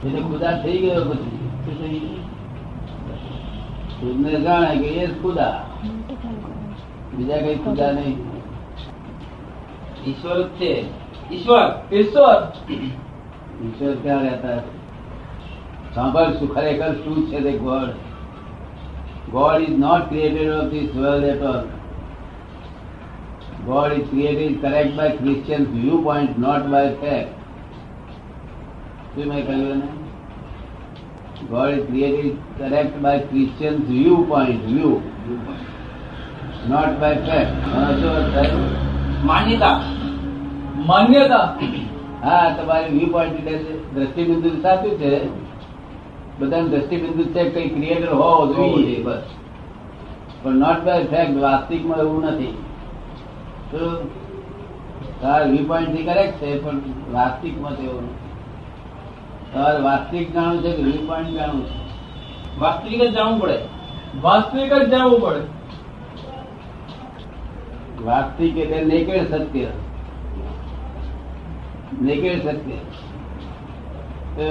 એટલે ખુદા થઈ ગયો પછી શું થઈ ગયું? ખુદને જાણે કે એ જ ખુદા બીજા કઈ ખુદા નહીં ઈશ્વર જ છે ઈશ્વર ઈશ્વર ઈશ્વર ક્યાં રહેતા સાંભળ શું ખરેખર શું છે તે God God is not created of this world at all God is created correct by Christian view point not by fact શું મેં કહ્યું ને God is created correct by Christian view point view not by fact શું અર્થ થાય માન્યતા માન્યતા હા તમારી વ્યૂ પોઈન્ટ દ્રષ્ટિબિંદુ સાચું છે બધાનું દ્રષ્ટિબિંદુ છે કઈ ક્રિએટર હોવો જોઈએ બસ પણ નોટ બાય ફેક્ટ વાસ્તવિકમાં એવું નથી તો તાર વ્યૂ પોઈન્ટથી કરેક્ટ છે પણ વાસ્તવિકમાં તેવું નથી તમારે વાસ્તવિક જાણવું છે કે વ્યૂ પોઈન્ટ જાણવું છે વાસ્તવિક જ જાણવું પડે વાસ્તવિક જ જાણવું પડે વાસ્તવિક એટલે નેકેડ સત્ય નેકેડ સત્ય તો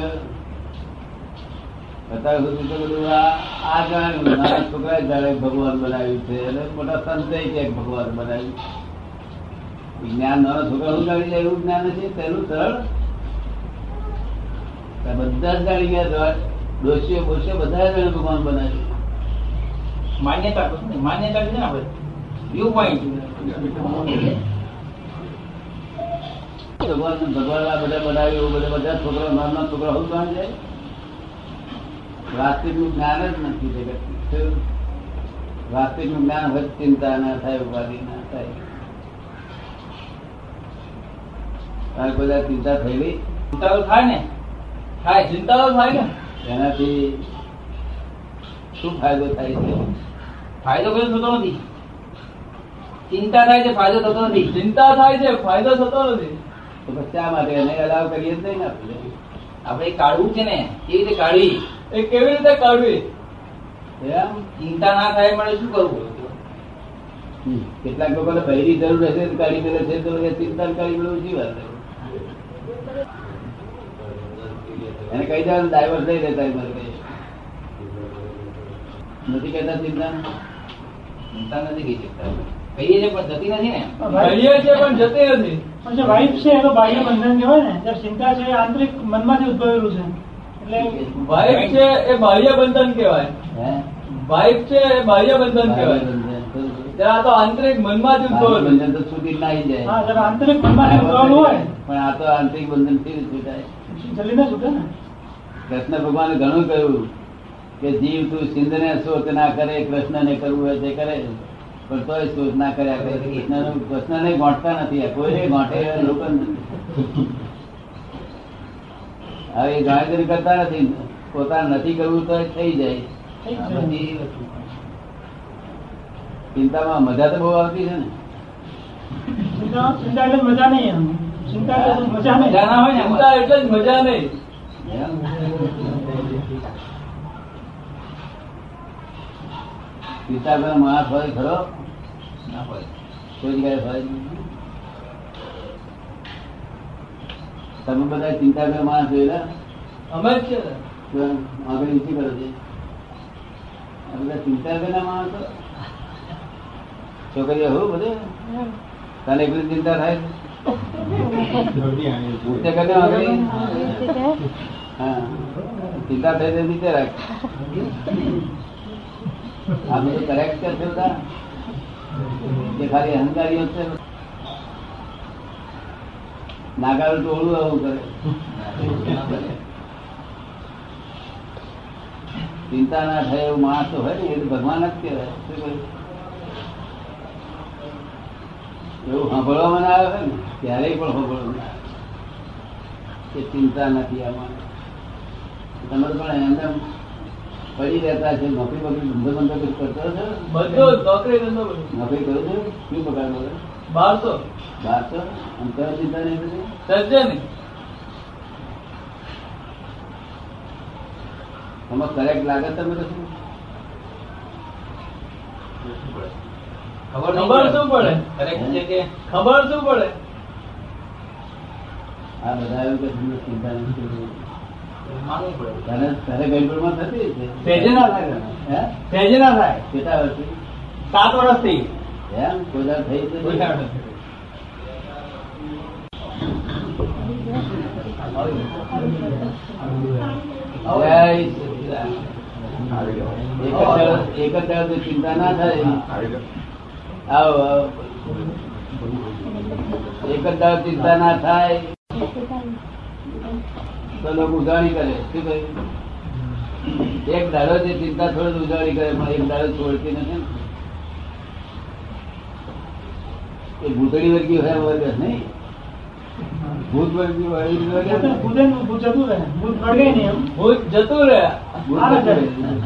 અત્યાર સુધી તો બધું આ આ જાણ્યું નાના છોકરા જાણે ભગવાન બનાવ્યું છે અને મોટા સંતે કે ભગવાન બનાવ્યું જ્ઞાન નાના છોકરા શું જાણી જાય એવું જ્ઞાન છે તેનું સરળ આ બધા જ જાણી ગયા દોષીઓ બોષીઓ બધા જ ભગવાન બનાવ્યું માન્યતા માન્યતા કીધું ને આપણે વ્યૂ પોઈન્ટ ભગવાન ભગવાન બધા બનાવ્યું બધા બધા છોકરા નાના છોકરા શું જાણી જાય વાસ્તવિકનું જ્ઞાન જ નથી જગત વાસ્તવિકનું જ્ઞાન હોય ચિંતા ના થાય ઉપાધિ ના થાય. બધા ચિંતા થયેલી. ચિંતા તો થાય ને. થાય ચિંતા તો થાય ને. એનાથી શું ફાયદો થાય છે? ફાયદો કયો થતો નથી. ચિંતા થાય છે ફાયદો થતો નથી. ચિંતા થાય છે ફાયદો થતો નથી. તો પછી શા માટે? એને અલાવ કરીએ જ નહીં ને આપણે. આપણે કાઢવું છે ને કેવી રીતે કાઢવી? એ કેવી રીતે કાઢવી? એમ? ચિંતા ના થાય મને શું કરવું? કેટલાક લોકોને પહેરી જરૂર હશે કાઢી મેળે છે તો ચિંતા કાઢી મેળવું શી એને કહી દે ડાયવર્સ લઈ લેતા એ નથી કહેતા ચિંતા ચિંતા નથી કહી શકતા કહીએ છે પણ જતી નથી ને. કહીએ છે પણ જતી નથી. પણ વાઇફ છે એનો બાહ્ય બંધન કહેવાય ને જ્યારે ચિંતા છે આંતરિક મનમાંથી ઉદ્ભવેલું છે. એટલે વાઇફ છે એ બાહ્ય બંધન કહેવાય. હે? વાઇફ છે એ બાહ્ય બંધન કહેવાય. તો- ત્યારે આ તો આંતરિક મનમાં જ ઉદ્ભવેલું. બંધન તો છૂટી જ ના જાય. હા આંતરિક મનમાં હોય પણ આ તો આંતરિક બંધનથી છૂટાય? જલ્દી ના છૂટે ને? કૃષ્ણ ભગવાન ઘણું કહ્યું કે જીવ તું સિંધને શોધ ના કરે કૃષ્ણને કરવું હોય તે કરે. પણ તોય શોધ ના કર્યા કરે. કૃષ્ણનું કૃષ્ણને ગોંટતા નથી. કોઈને ગોંટે લોકો હવે ગણતરી કરતા નથી. પોતાને નથી કરવું તો થઈ જાય. ચિંતામાં મજા તો બહુ આવતી છે ને. ચિંતા એટલે મજા નહીં ચિંતા મજા નહીં. મજા હોય ને ચિંતા એટલે જ મજા નહીં. ચિંતા પર માણસ હોય ખરો? ના હોય. કોઈ જગ્યાએ હોય તમે બધા ચિંતા કરે માણસ જોયેલા અમે જ છે આગળ નીચે કરો છે? બધા ચિંતા કરના માણસો છોકરીઓ હું બધે? તને એકલી ચિંતા થાય ઉઠતે કરીને આગળ હા ચિંતા થઈ તો નીચે રાખ આ બધું કરેક્ટ છે બધા કે ખાલી અહંકારીઓ છે નાગારું ટોળું આવું કરે ચિંતા ના થાય એવું માણસ તો હોય ને એ તો ભગવાન જ કહેવાય શું કહ્યું? એવું સાંભળવામાં ના આવે ને? ક્યારેય પણ સાંભળવામાં ના આવે. ચિંતા નથી આમાં. તમે પણ એમને પડી રહેતા છે નોકરી બકરી ધંધો બંધો કરતો છે બધો નોકરી ધંધો નોકરી કરું છું? શું પગાર મળે બારસો. બારસો? આમ તો ચિંતા નહીં બધી? સજ્જે ને તમે કરેક્ટ લાગે તમે તો શું? ખબર શું પડે? કે ખબર શું પડે? આ બધા એવું કે તમને ચિંતા નથી. એક જો ચિંતા ના થાય. આવો આવો. એક જ ચિંતા ના થાય. તો લોકો ઉજાણી કરે. શું કહ્યું? એક દાડો જે ચિંતા થોડી ઉજાણી કરે પણ એક દાડો છોડતી નથી એ ભૂતળી વર્ગી હોય વર્ગ નહીં? ભૂત વર્ગી હોય ભૂત- ભૂત જતું રહે. ભૂત જતું રહે. હા આ જતું જતું.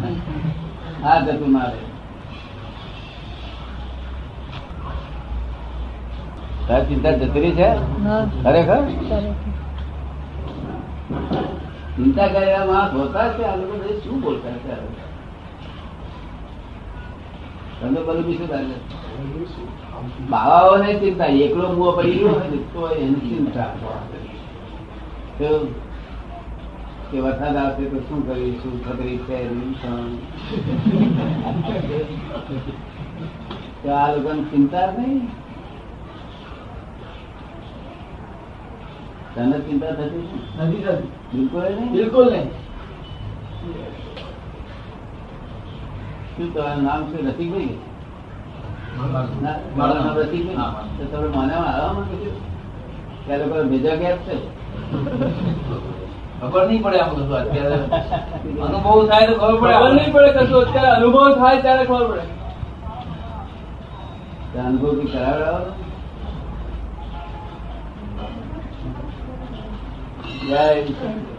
રહે. આ જતું ના રહે તારી ચિંતા જતી રહી છે? ખરેખર? ચિંતા કર્યા માણસ છે? આ લોકો શું બોલતા છે? બધું શું બાવાઓને ચિંતા એકલો મુઓ પડી ગયો તો એની ચિંતા. કે વરસાદ આવશે તો શું કરીશું છે? નહીં થવાનું. તો આ લોકોને ચિંતા નહીં. તને ચિંતા થતી છે? નથી થતી. બિલકુલ નહીં? બિલકુલ નહીં. શું તમારું નામ શું રસિકભાઈ? મારું મારું નામ નામ રસિકભાઈ? હા, હા. તો તમે માનવામાં આવવા કે લોકો ભેજા ગેપ છે? ખબર નહીં પડે આ બધું અત્યારે. અનુભવ થાય તો ખબર પડે ખબર નહીં પડે કશું અત્યારે અનુભવ થાય ત્યારે ખબર પડે. અનુભવથી કરાવડાવો જય.